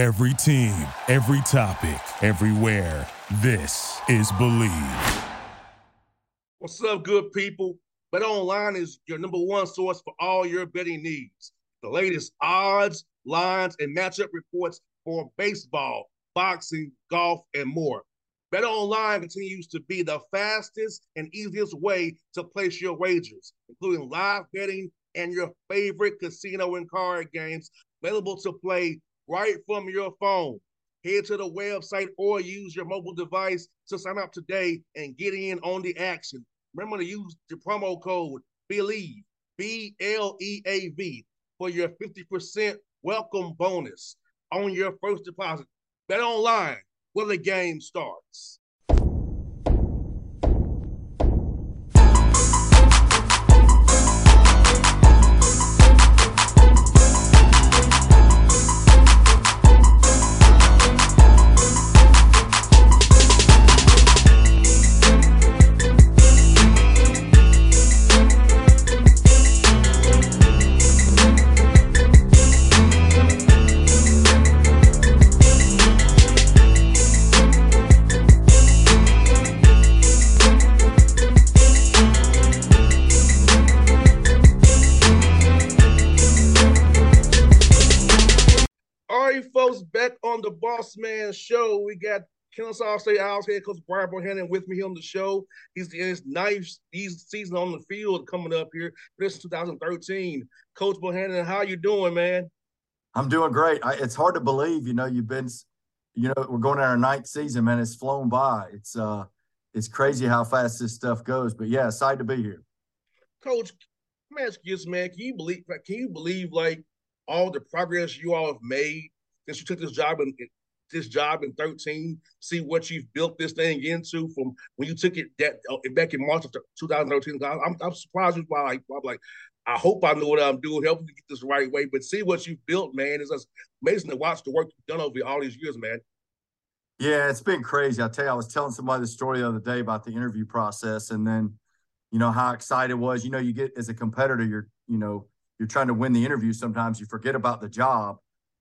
Every team, every topic, everywhere. This is Bleav. What's up, good people? Bet Online is your number one source for all your betting needs. The latest odds, lines, and matchup reports for baseball, boxing, golf, and more. Bet Online continues to be the fastest and easiest way to place your wagers, including live betting and your favorite casino and card games available to play right from your phone. Head to the website or use your mobile device to sign up today and get in on the action. Remember to use the promo code BLEAV, B L E A V, for your 50% welcome bonus on your first deposit. Bet online when the game starts. Bossman Show. We got Kennesaw State Owls head coach Brian Bohannon with me here on the show. He's in his ninth season on the field coming up here. This is 2013. Coach Bohannon, how you doing, man? I'm doing great. I, it's hard to believe, you know, you've been, you know, we're going to our ninth season, man. It's flown by. It's uh, it's crazy how fast this stuff goes. But yeah, excited to be here. Coach, let me ask you this, man. Can you believe? Can you believe like all the progress you all have made since you took this job in this job in 13, see what you've built this thing into from when you took it that uh, back in March of 2013. I'm, I'm surprised with why like, I'm like, I hope I know what I'm doing, helping you get this right way. But see what you've built, man. It's just amazing to watch the work you've done over all these years, man. Yeah, it's been crazy. I tell you, I was telling somebody the story the other day about the interview process, and then, you know, how excited was. You know, you get as a competitor, you're, you know, you're trying to win the interview. Sometimes you forget about the job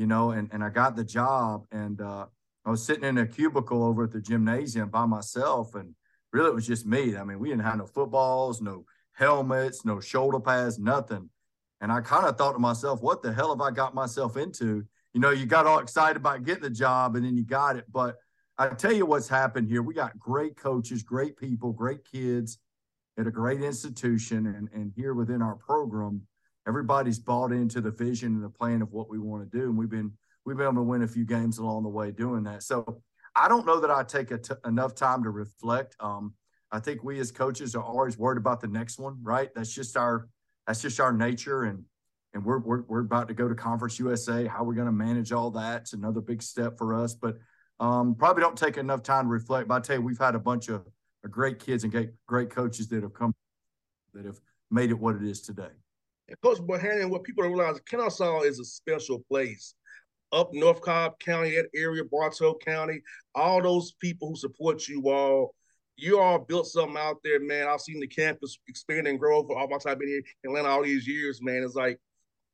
you know, and, and I got the job and uh, I was sitting in a cubicle over at the gymnasium by myself. And really, it was just me. I mean, we didn't have no footballs, no helmets, no shoulder pads, nothing. And I kind of thought to myself, what the hell have I got myself into? You know, you got all excited about getting the job and then you got it. But I tell you what's happened here. We got great coaches, great people, great kids at a great institution. And, and here within our program, everybody's bought into the vision and the plan of what we want to do, and we've been we've been able to win a few games along the way doing that. So I don't know that I take enough time to reflect. Um, I think we as coaches are always worried about the next one, right? That's just our that's just our nature, and and we're we're, we're about to go to Conference USA. How we're going to manage all that? It's another big step for us, but um, probably don't take enough time to reflect. But I tell you, we've had a bunch of, of great kids and great great coaches that have come that have made it what it is today. Coach Bohannon, what people don't realize, Kennesaw is a special place. Up North Cobb County, that area, Bartow County, all those people who support you all, you all built something out there, man. I've seen the campus expand and grow for all my time being here in Atlanta all these years, man. It's like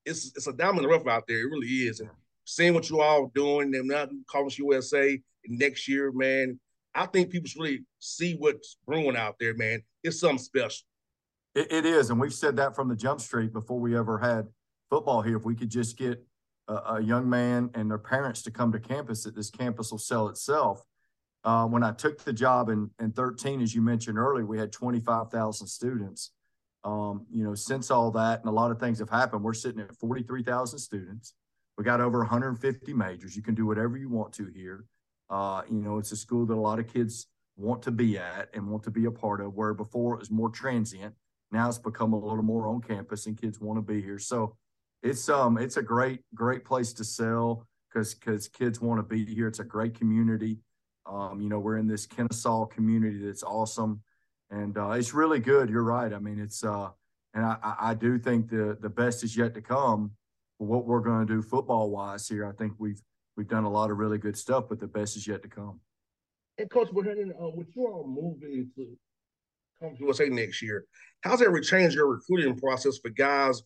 it's it's a diamond in the rough out there. It really is. And seeing what you all doing, and now Conference USA next year, man. I think people should really see what's brewing out there, man. It's something special. It, it is, and we've said that from the jump street before we ever had football here. If we could just get a, a young man and their parents to come to campus, that this campus will sell itself. Uh, when I took the job in, in 13, as you mentioned earlier, we had 25,000 students. Um, you know, since all that and a lot of things have happened, we're sitting at 43,000 students. We got over 150 majors. You can do whatever you want to here. Uh, you know, it's a school that a lot of kids want to be at and want to be a part of, where before it was more transient. Now it's become a little more on campus, and kids want to be here. So it's um it's a great great place to sell because because kids want to be here. It's a great community. Um, you know, we're in this Kennesaw community that's awesome, and uh, it's really good. You're right. I mean, it's uh, and I I do think the the best is yet to come. What we're going to do football wise here, I think we've we've done a lot of really good stuff, but the best is yet to come. And Coach, we're heading uh, with you all moving to Conference USA next year, how's that change your recruiting process for guys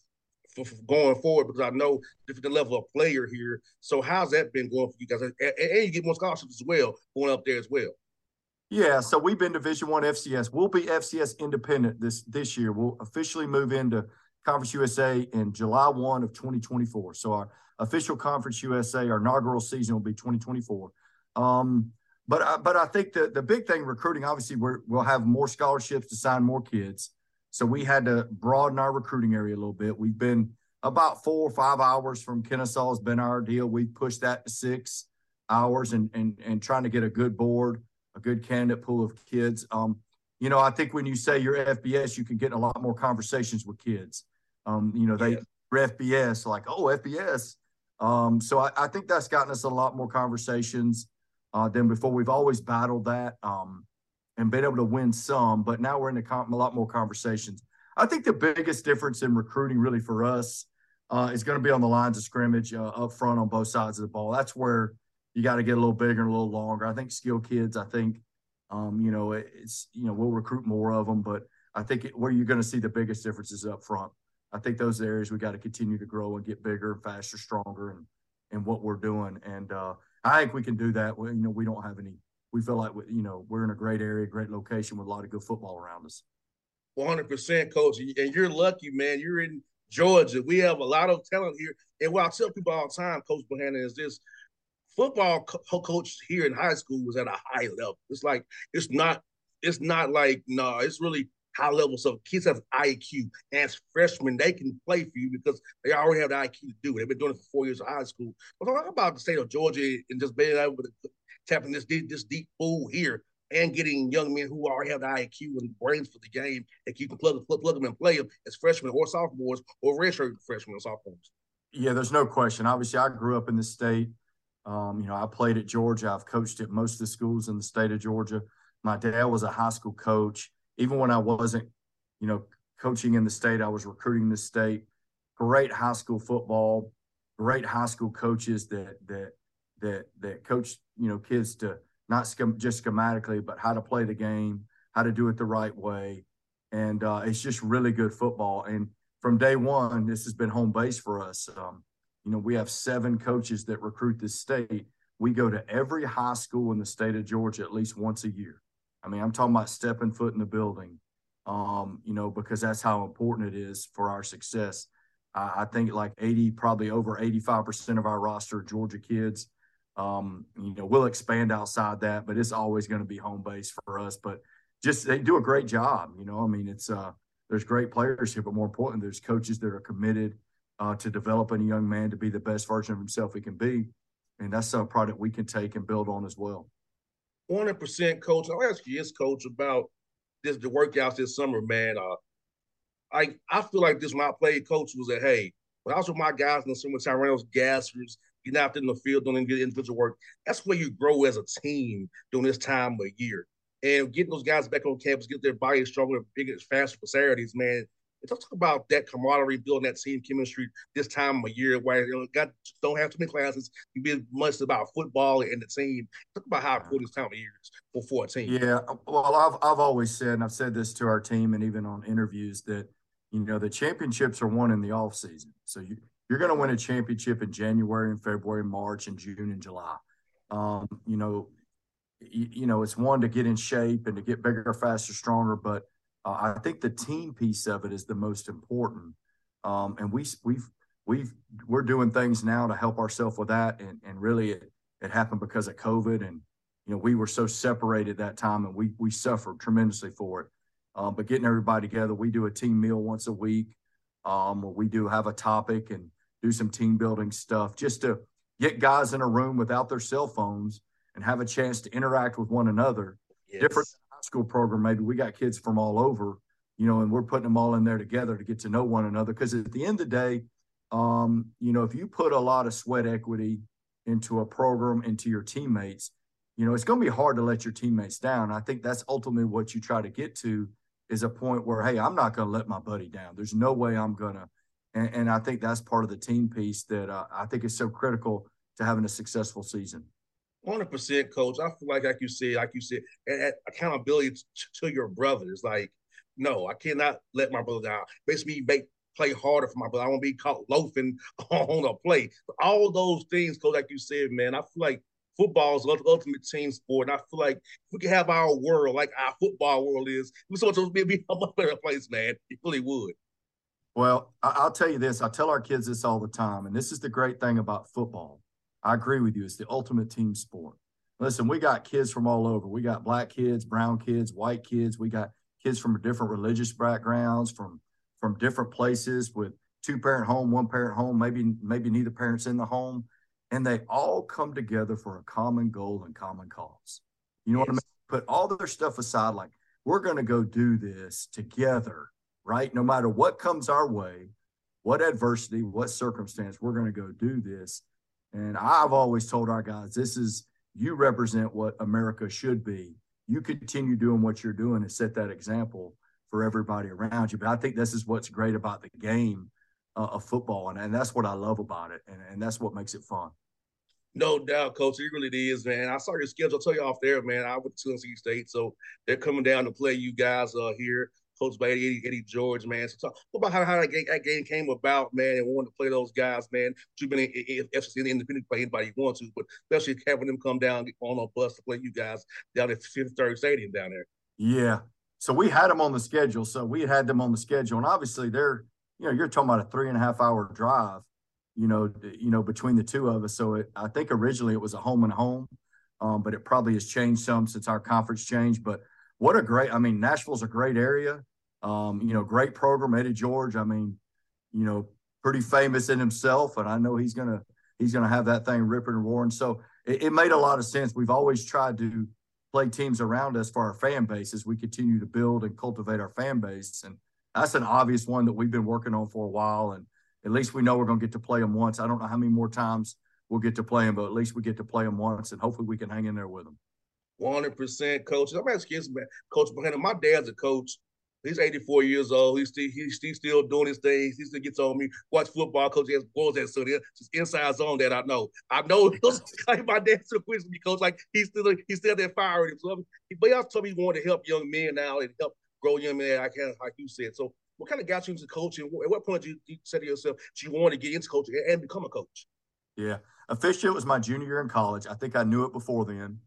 for, for, going forward because I know different level of player here. So how's that been going for you guys? And, and you get more scholarships as well going up there as well. Yeah, so we've been Division One FCS. We'll be FCS independent this this year. We'll officially move into Conference USA in July one of 2024. So our official Conference USA, our inaugural season will be 2024. Um, but I, but I think the the big thing recruiting, obviously, we will have more scholarships to sign more kids. So we had to broaden our recruiting area a little bit. We've been about four or five hours from Kennesaw has been our deal. We pushed that to six hours and and and trying to get a good board, a good candidate pool of kids. Um, you know, I think when you say you're FBS, you can get a lot more conversations with kids. Um, you know, they yeah. FBS like, oh, FBS. Um, so I, I, think that's gotten us a lot more conversations uh, than before. We've always battled that. Um, and been able to win some, but now we're in a, a lot more conversations. I think the biggest difference in recruiting, really for us, uh, is going to be on the lines of scrimmage uh, up front on both sides of the ball. That's where you got to get a little bigger and a little longer. I think skill kids. I think, um, you know, it's you know we'll recruit more of them, but I think it, where you're going to see the biggest differences up front. I think those areas we got to continue to grow and get bigger, and faster, stronger, and and what we're doing. And uh, I think we can do that. We, you know, we don't have any we feel like you know we're in a great area, great location with a lot of good football around us. One hundred percent, coach, and you're lucky, man. You're in Georgia. We have a lot of talent here, and what I tell people all the time, Coach Bohannon, is this: football co- coach here in high school was at a high level. It's like it's not, it's not like no, it's really high level. So kids have IQ. As freshmen, they can play for you because they already have the IQ to do it. They've been doing it for four years of high school. But talk about the state of Georgia and just being able to tapping this deep, this deep pool here and getting young men who already have the IQ and brains for the game that you can plug, plug, plug them and play them as freshmen or sophomores or redshirt freshmen or sophomores. Yeah, there's no question. Obviously, I grew up in the state. Um, you know, I played at Georgia. I've coached at most of the schools in the state of Georgia. My dad was a high school coach. Even when I wasn't, you know, coaching in the state, I was recruiting the state. Great high school football, great high school coaches that that that that coach you know kids to not schem- just schematically, but how to play the game, how to do it the right way, and uh, it's just really good football. And from day one, this has been home base for us. Um, you know, we have seven coaches that recruit this state. We go to every high school in the state of Georgia at least once a year. I mean, I'm talking about stepping foot in the building, um, you know, because that's how important it is for our success. I think like 80, probably over 85% of our roster Georgia kids. Um, you know, we'll expand outside that, but it's always going to be home base for us. But just they do a great job. You know, I mean, it's uh, there's great players here, but more importantly, there's coaches that are committed uh, to developing a young man to be the best version of himself he can be, and that's a product we can take and build on as well. One hundred percent, coach. I'll ask you this, coach, about this the workouts this summer, man. Uh, I I feel like this when I played coach was that hey, when I was with my guys in the summertime, Reynolds gassers, getting out there in the field doing individual work. That's where you grow as a team during this time of year. And getting those guys back on campus, get their bodies stronger, bigger, faster for Saturdays, man. Talk about that camaraderie, building that team chemistry this time of year where you got don't have too many classes. You be much about football and the team. Talk about how important this time of year is for 14. Yeah, well, I've I've always said, and I've said this to our team, and even on interviews that you know the championships are won in the off season. So you you're going to win a championship in January and February, March and June and July. Um, you know, you, you, know, it's one to get in shape and to get bigger, faster, stronger. But uh, I think the team piece of it is the most important. Um, and we we've we've we're doing things now to help ourselves with that. And and really, it, it happened because of COVID. And you know, we were so separated that time, and we we suffered tremendously for it. Um, but getting everybody together, we do a team meal once a week. Um, where we do have a topic and do some team building stuff just to get guys in a room without their cell phones and have a chance to interact with one another. Yes. Different school program, maybe we got kids from all over, you know, and we're putting them all in there together to get to know one another. Because at the end of the day, um, you know, if you put a lot of sweat equity into a program, into your teammates, you know, it's going to be hard to let your teammates down. I think that's ultimately what you try to get to is a point where, hey, I'm not going to let my buddy down. There's no way I'm going to and, and I think that's part of the team piece that uh, I think is so critical to having a successful season. 100% coach. I feel like, like you said, like you said, and accountability to, to your brother is like, no, I cannot let my brother down. Basically, make play harder for my brother. I won't be caught loafing on a play. All those things, coach, like you said, man, I feel like football is the ultimate team sport. And I feel like we could have our world like our football world is, we so much be, be a better place, man. It really would. Well, I'll tell you this. I tell our kids this all the time, and this is the great thing about football. I agree with you. It's the ultimate team sport. Listen, we got kids from all over. We got black kids, brown kids, white kids. We got kids from different religious backgrounds, from from different places with two parent home, one parent home, maybe maybe neither parents in the home, and they all come together for a common goal and common cause. You know yes. what I mean? Put all their stuff aside, like we're going to go do this together, right? No matter what comes our way, what adversity, what circumstance, we're going to go do this. And I've always told our guys, this is you represent what America should be. You continue doing what you're doing and set that example for everybody around you. But I think this is what's great about the game uh, of football, and, and that's what I love about it, and, and that's what makes it fun. No doubt, coach. It really is, man. I saw your schedule. I'll tell you off there, man. I went to Tennessee State, so they're coming down to play you guys uh, here, coached by Eddie, Eddie George, man. So talk about how, how that, game, that game came about, man, and wanting to play those guys, man. You've been in, in, in independent play anybody you want to, but especially having them come down on a bus to play you guys down at Fifth Third Stadium down there. Yeah, so we had them on the schedule. So we had them on the schedule, and obviously they're, you know, you're talking about a three and a half hour drive, you know, you know, between the two of us. So it, I think originally it was a home and home, um, but it probably has changed some since our conference changed. But what a great, I mean, Nashville's a great area, um, you know, great program. Eddie George, I mean, you know, pretty famous in himself, and I know he's gonna he's gonna have that thing ripping and roaring. So it, it made a lot of sense. We've always tried to play teams around us for our fan base as we continue to build and cultivate our fan base. And that's an obvious one that we've been working on for a while. And at least we know we're to get to play them once. I don't know how many more times we'll get to play them, but at least we get to play them once, and hopefully we can hang in there with them. 100% coach. I'm asking you, Coach Brandon. My dad's a coach He's 84 years old. He's still he's, he's still doing his thing. He still gets on me. Watch football. Coach he has boys that so. Just inside zone that I know. I know like my dad still quiz me, coach. Like he's still he's still there firing. So, but he also told me he wanted to help young men now and help grow young men. I can't like you said. So what kind of got you into coaching? At what point did you, you say to yourself, do you want to get into coaching and become a coach? Yeah. Officially, it was my junior year in college. I think I knew it before then.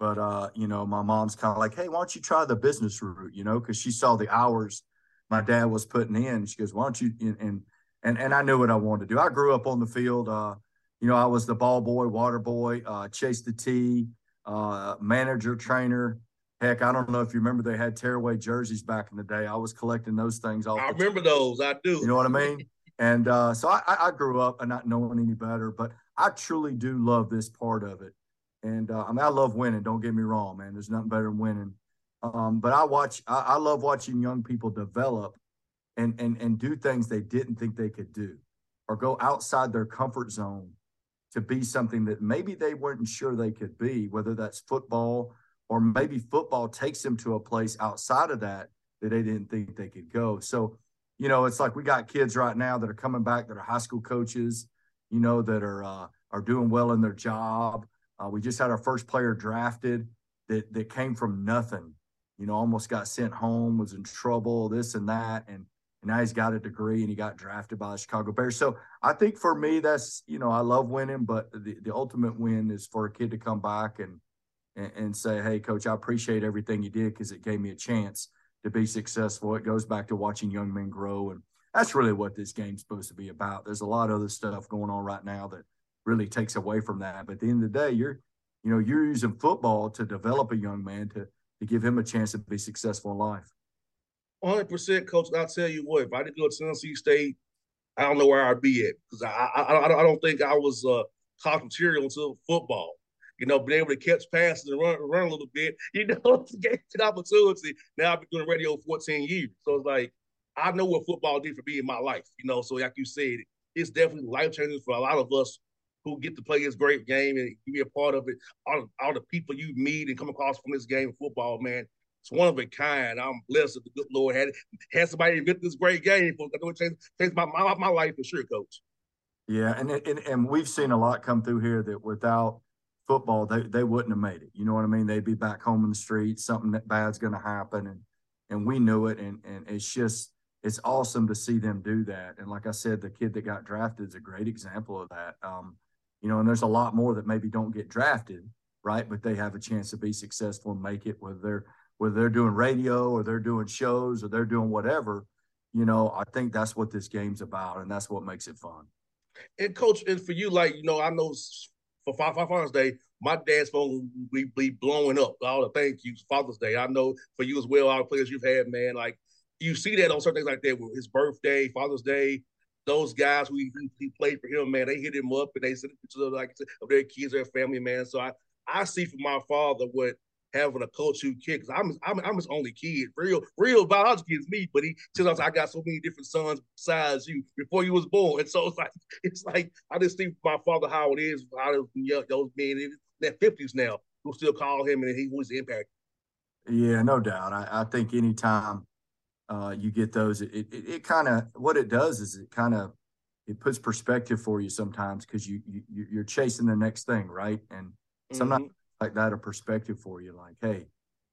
But uh, you know, my mom's kind of like, "Hey, why don't you try the business route?" You know, because she saw the hours my dad was putting in. She goes, "Why don't you?" And and and I knew what I wanted to do. I grew up on the field. Uh, you know, I was the ball boy, water boy, uh, chase the tee, uh, manager, trainer. Heck, I don't know if you remember they had tearaway jerseys back in the day. I was collecting those things. Off I remember those. I do. You know what I mean? and uh, so I, I grew up and not knowing any better, but I truly do love this part of it. And uh, I mean, I love winning. Don't get me wrong, man. There's nothing better than winning. Um, but I watch. I, I, love watching young people develop and and and do things they didn't think they could do, or go outside their comfort zone to be something that maybe they weren't sure they could be. Whether that's football or maybe football takes them to a place outside of that that they didn't think they could go. So, you know, it's like we got kids right now that are coming back that are high school coaches, you know, that are uh, are doing well in their job uh, we just had our first player drafted that that came from nothing. You know, almost got sent home, was in trouble, this and that, and, and now he's got a degree and he got drafted by the Chicago Bears. So I think for me, that's you know, I love winning, but the, the ultimate win is for a kid to come back and, and and say, "Hey, coach, I appreciate everything you did because it gave me a chance to be successful." It goes back to watching young men grow, and that's really what this game's supposed to be about. There's a lot of other stuff going on right now that really takes away from that. But at the end of the day, you're, you know, you're using football to develop a young man to to give him a chance to be successful in life. 100%, coach. I'll tell you what, if I didn't go to Tennessee State, I don't know where I'd be at because I, I, I don't think I was uh, college material until football. You know, being able to catch passes and run, run a little bit, you know, get an opportunity. Now I've been doing radio 14 years. So it's like, I know what football did for me in my life, you know. So, like you said, it's definitely life changing for a lot of us who get to play this great game and be a part of it. All, all the people you meet and come across from this game of football, man. It's one of a kind. I'm blessed that the good Lord had had somebody invent this great game. It changed, changed my, my, my life for sure, Coach. Yeah, and, and and we've seen a lot come through here that without football, they, they wouldn't have made it. You know what I mean? They'd be back home in the streets. Something bad's going to happen, and and we knew it. And and it's just it's awesome to see them do that. And like I said, the kid that got drafted is a great example of that. Um, you know, and there's a lot more that maybe don't get drafted, right? But they have a chance to be successful and make it, whether they're whether they're doing radio or they're doing shows or they're doing whatever. You know, I think that's what this game's about, and that's what makes it fun. And coach, and for you, like you know, I know for Five Five Father's Day, my dad's phone will be blowing up. All the thank yous, Father's Day. I know for you as well, all the players you've had, man. Like you see that on certain things like that, with his birthday, Father's Day, those guys who he, he, played for him, man, they hit him up and they sent pictures of like of their kids, their family, man. So I I see from my father what having a coach who kid because I'm, I'm I'm his only kid, real real biological is me, but he tells us I got so many different sons besides you before you was born, and so it's like it's like I just think my father how it is, how those, those men in their fifties now who still call him and he was impact. Yeah, no doubt. I, I think anytime uh, you get those, it it, it kind of what it does is it kind of it puts perspective for you sometimes because you, you you're chasing the next thing, right? And sometimes mm-hmm. like that a perspective for you like hey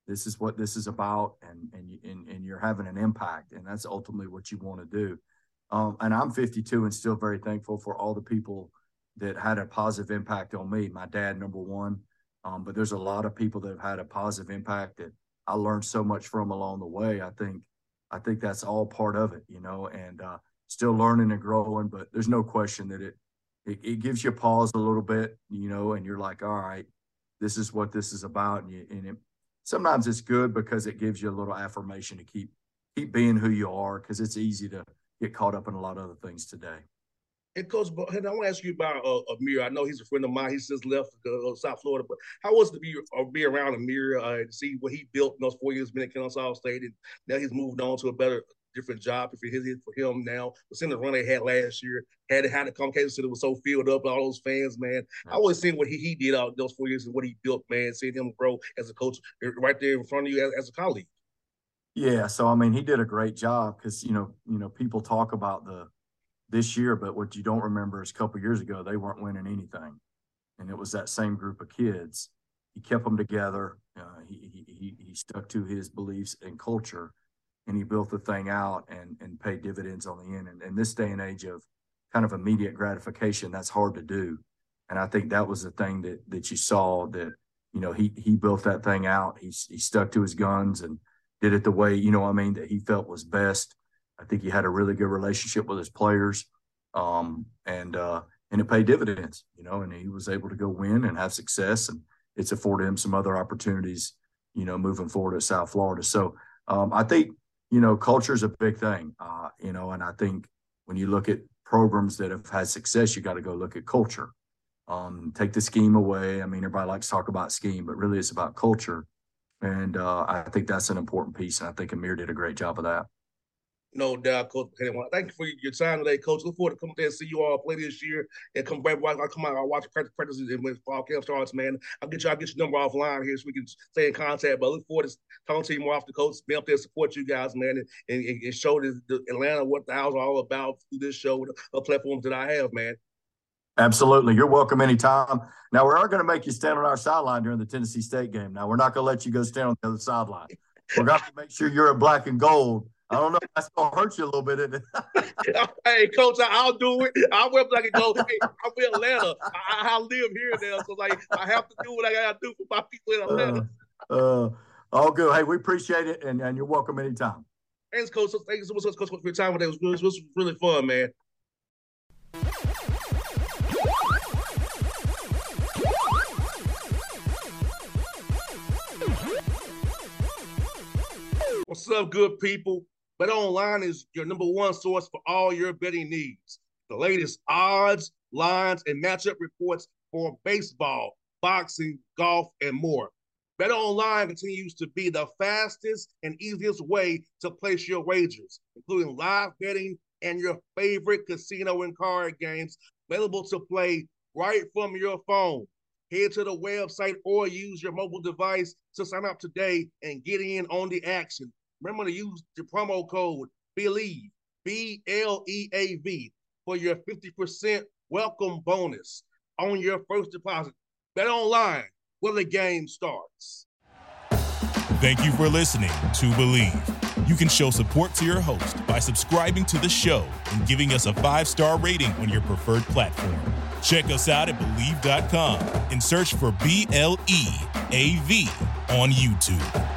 this is what this is about and and you, and, and you're having an impact and that's ultimately what you want to do. Um, and i'm 52 and still very thankful for all the people that had a positive impact on me my dad number one. Um, but there's a lot of people that have had a positive impact that i learned so much from along the way i think i think that's all part of it you know and uh, still learning and growing but there's no question that it, it it gives you pause a little bit you know and you're like all right this is what this is about and, you, and it, sometimes it's good because it gives you a little affirmation to keep keep being who you are because it's easy to get caught up in a lot of other things today and coach and i want to ask you about uh, amir i know he's a friend of mine he's just left uh, south florida but how was it to be, uh, be around amir uh, and see what he built in those four years being at kennesaw state and now he's moved on to a better different job for his for him now. But seeing the run they had last year, had it had the Kansas City was so filled up, all those fans, man. I was seeing what he, he did out those four years and what he built, man. Seeing him grow as a coach eh, right there in front of you as, as a colleague. Yeah, so I mean, he did a great job because you know, you know, people talk about the this year, but what you don't remember is a couple years ago they weren't winning anything, and it was that same group of kids. He kept them together. Uh, he, he he stuck to his beliefs and culture, and he built the thing out and and paid dividends on the end. And in this day and age of kind of immediate gratification, that's hard to do. And I think that was the thing that that you saw that you know he he built that thing out. He he stuck to his guns and did it the way you know I mean that he felt was best. I think he had a really good relationship with his players, um, and uh, and it paid dividends. You know, and he was able to go win and have success, and it's afforded him some other opportunities. You know, moving forward to South Florida. So um, I think you know, culture is a big thing. Uh, you know, and I think when you look at programs that have had success, you got to go look at culture. Um, take the scheme away. I mean, everybody likes to talk about scheme, but really it's about culture. And uh, I think that's an important piece. And I think Amir did a great job of that. No doubt, Coach Thank you for your time today, Coach. Look forward to coming there and see you all play this year and come back. I'll come out. I'll watch practice practices and when fall camp starts, man. I'll get you. I'll get your number offline here so we can stay in contact. But I look forward to talking to you more the coach. Be up there support you guys, man, and, and, and show the, the Atlanta what the house all about through this show, the platforms that I have, man. Absolutely. You're welcome anytime. Now, we are going to make you stand on our sideline during the Tennessee State game. Now, we're not going to let you go stand on the other sideline. We're going to make sure you're a black and gold I don't know if that's gonna hurt you a little bit. isn't it? hey, coach, I'll do it. I will like go. Hey, I'm in Atlanta. I, I, live here now, so like I have to do what I gotta do for my people in Atlanta. Uh, uh, all good. Hey, we appreciate it, and, and you're welcome anytime. Thanks, coach. Thank you so much, coach, for your time today. It was, it was really fun, man. What's up, good people? Bet Online is your number one source for all your betting needs. The latest odds, lines, and matchup reports for baseball, boxing, golf, and more. Bet Online continues to be the fastest and easiest way to place your wagers, including live betting and your favorite casino and card games available to play right from your phone. Head to the website or use your mobile device to sign up today and get in on the action. Remember to use the promo code BLEAV, B L E A V, for your 50% welcome bonus on your first deposit. Bet online where the game starts. Thank you for listening to Bleav. You can show support to your host by subscribing to the show and giving us a five star rating on your preferred platform. Check us out at Bleav.com and search for B L E A V on YouTube.